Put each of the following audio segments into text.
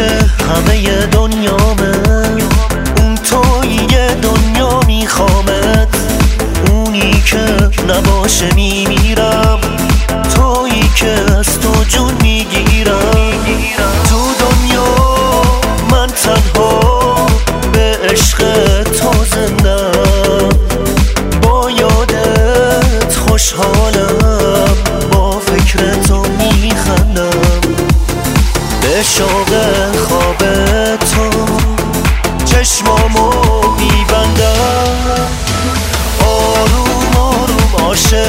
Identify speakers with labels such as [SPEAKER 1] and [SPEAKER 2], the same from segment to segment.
[SPEAKER 1] همه دنیامه اون توی دنیا میخوامت اونی که نباشه میمیرم تویی که از تو جون می‌گیرم. تو دنیا من تنها به عشق تو زندم. با یادت خوشحالم.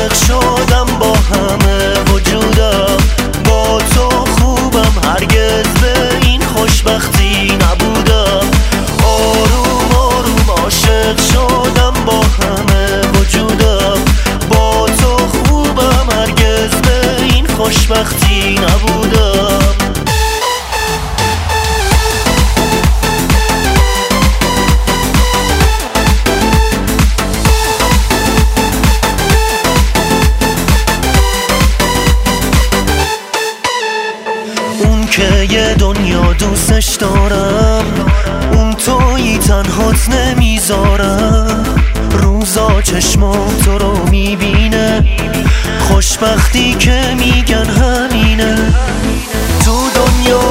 [SPEAKER 1] عاشق شدم با همه وجودم. با تو خوبم هرگز به این خوشبختی نبودم. آروم آروم عاشق شدم با همه وجودم. با تو خوبم هرگز به این خوشبختی نبودم. که یه دنیا دوستش دارم. اون تویی تنهات نمی‌ذارم. روزا چشمام تو رو می‌بینه. خوشبختی که میگن همینه. تو دنیا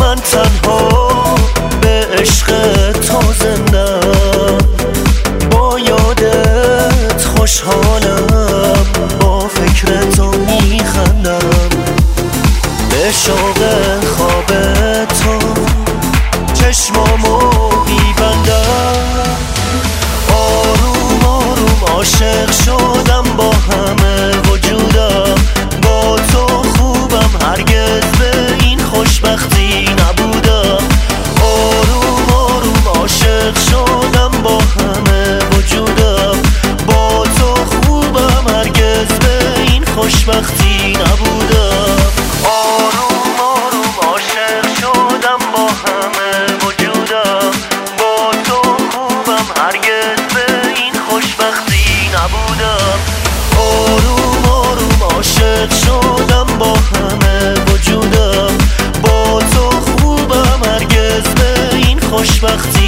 [SPEAKER 1] من تنها به عشق تو زندم. با یادت خوشحالم. چشمامو آروم آروم عاشق شدم با همه وجودم. با تو خوبم هرگز به این خوشبختی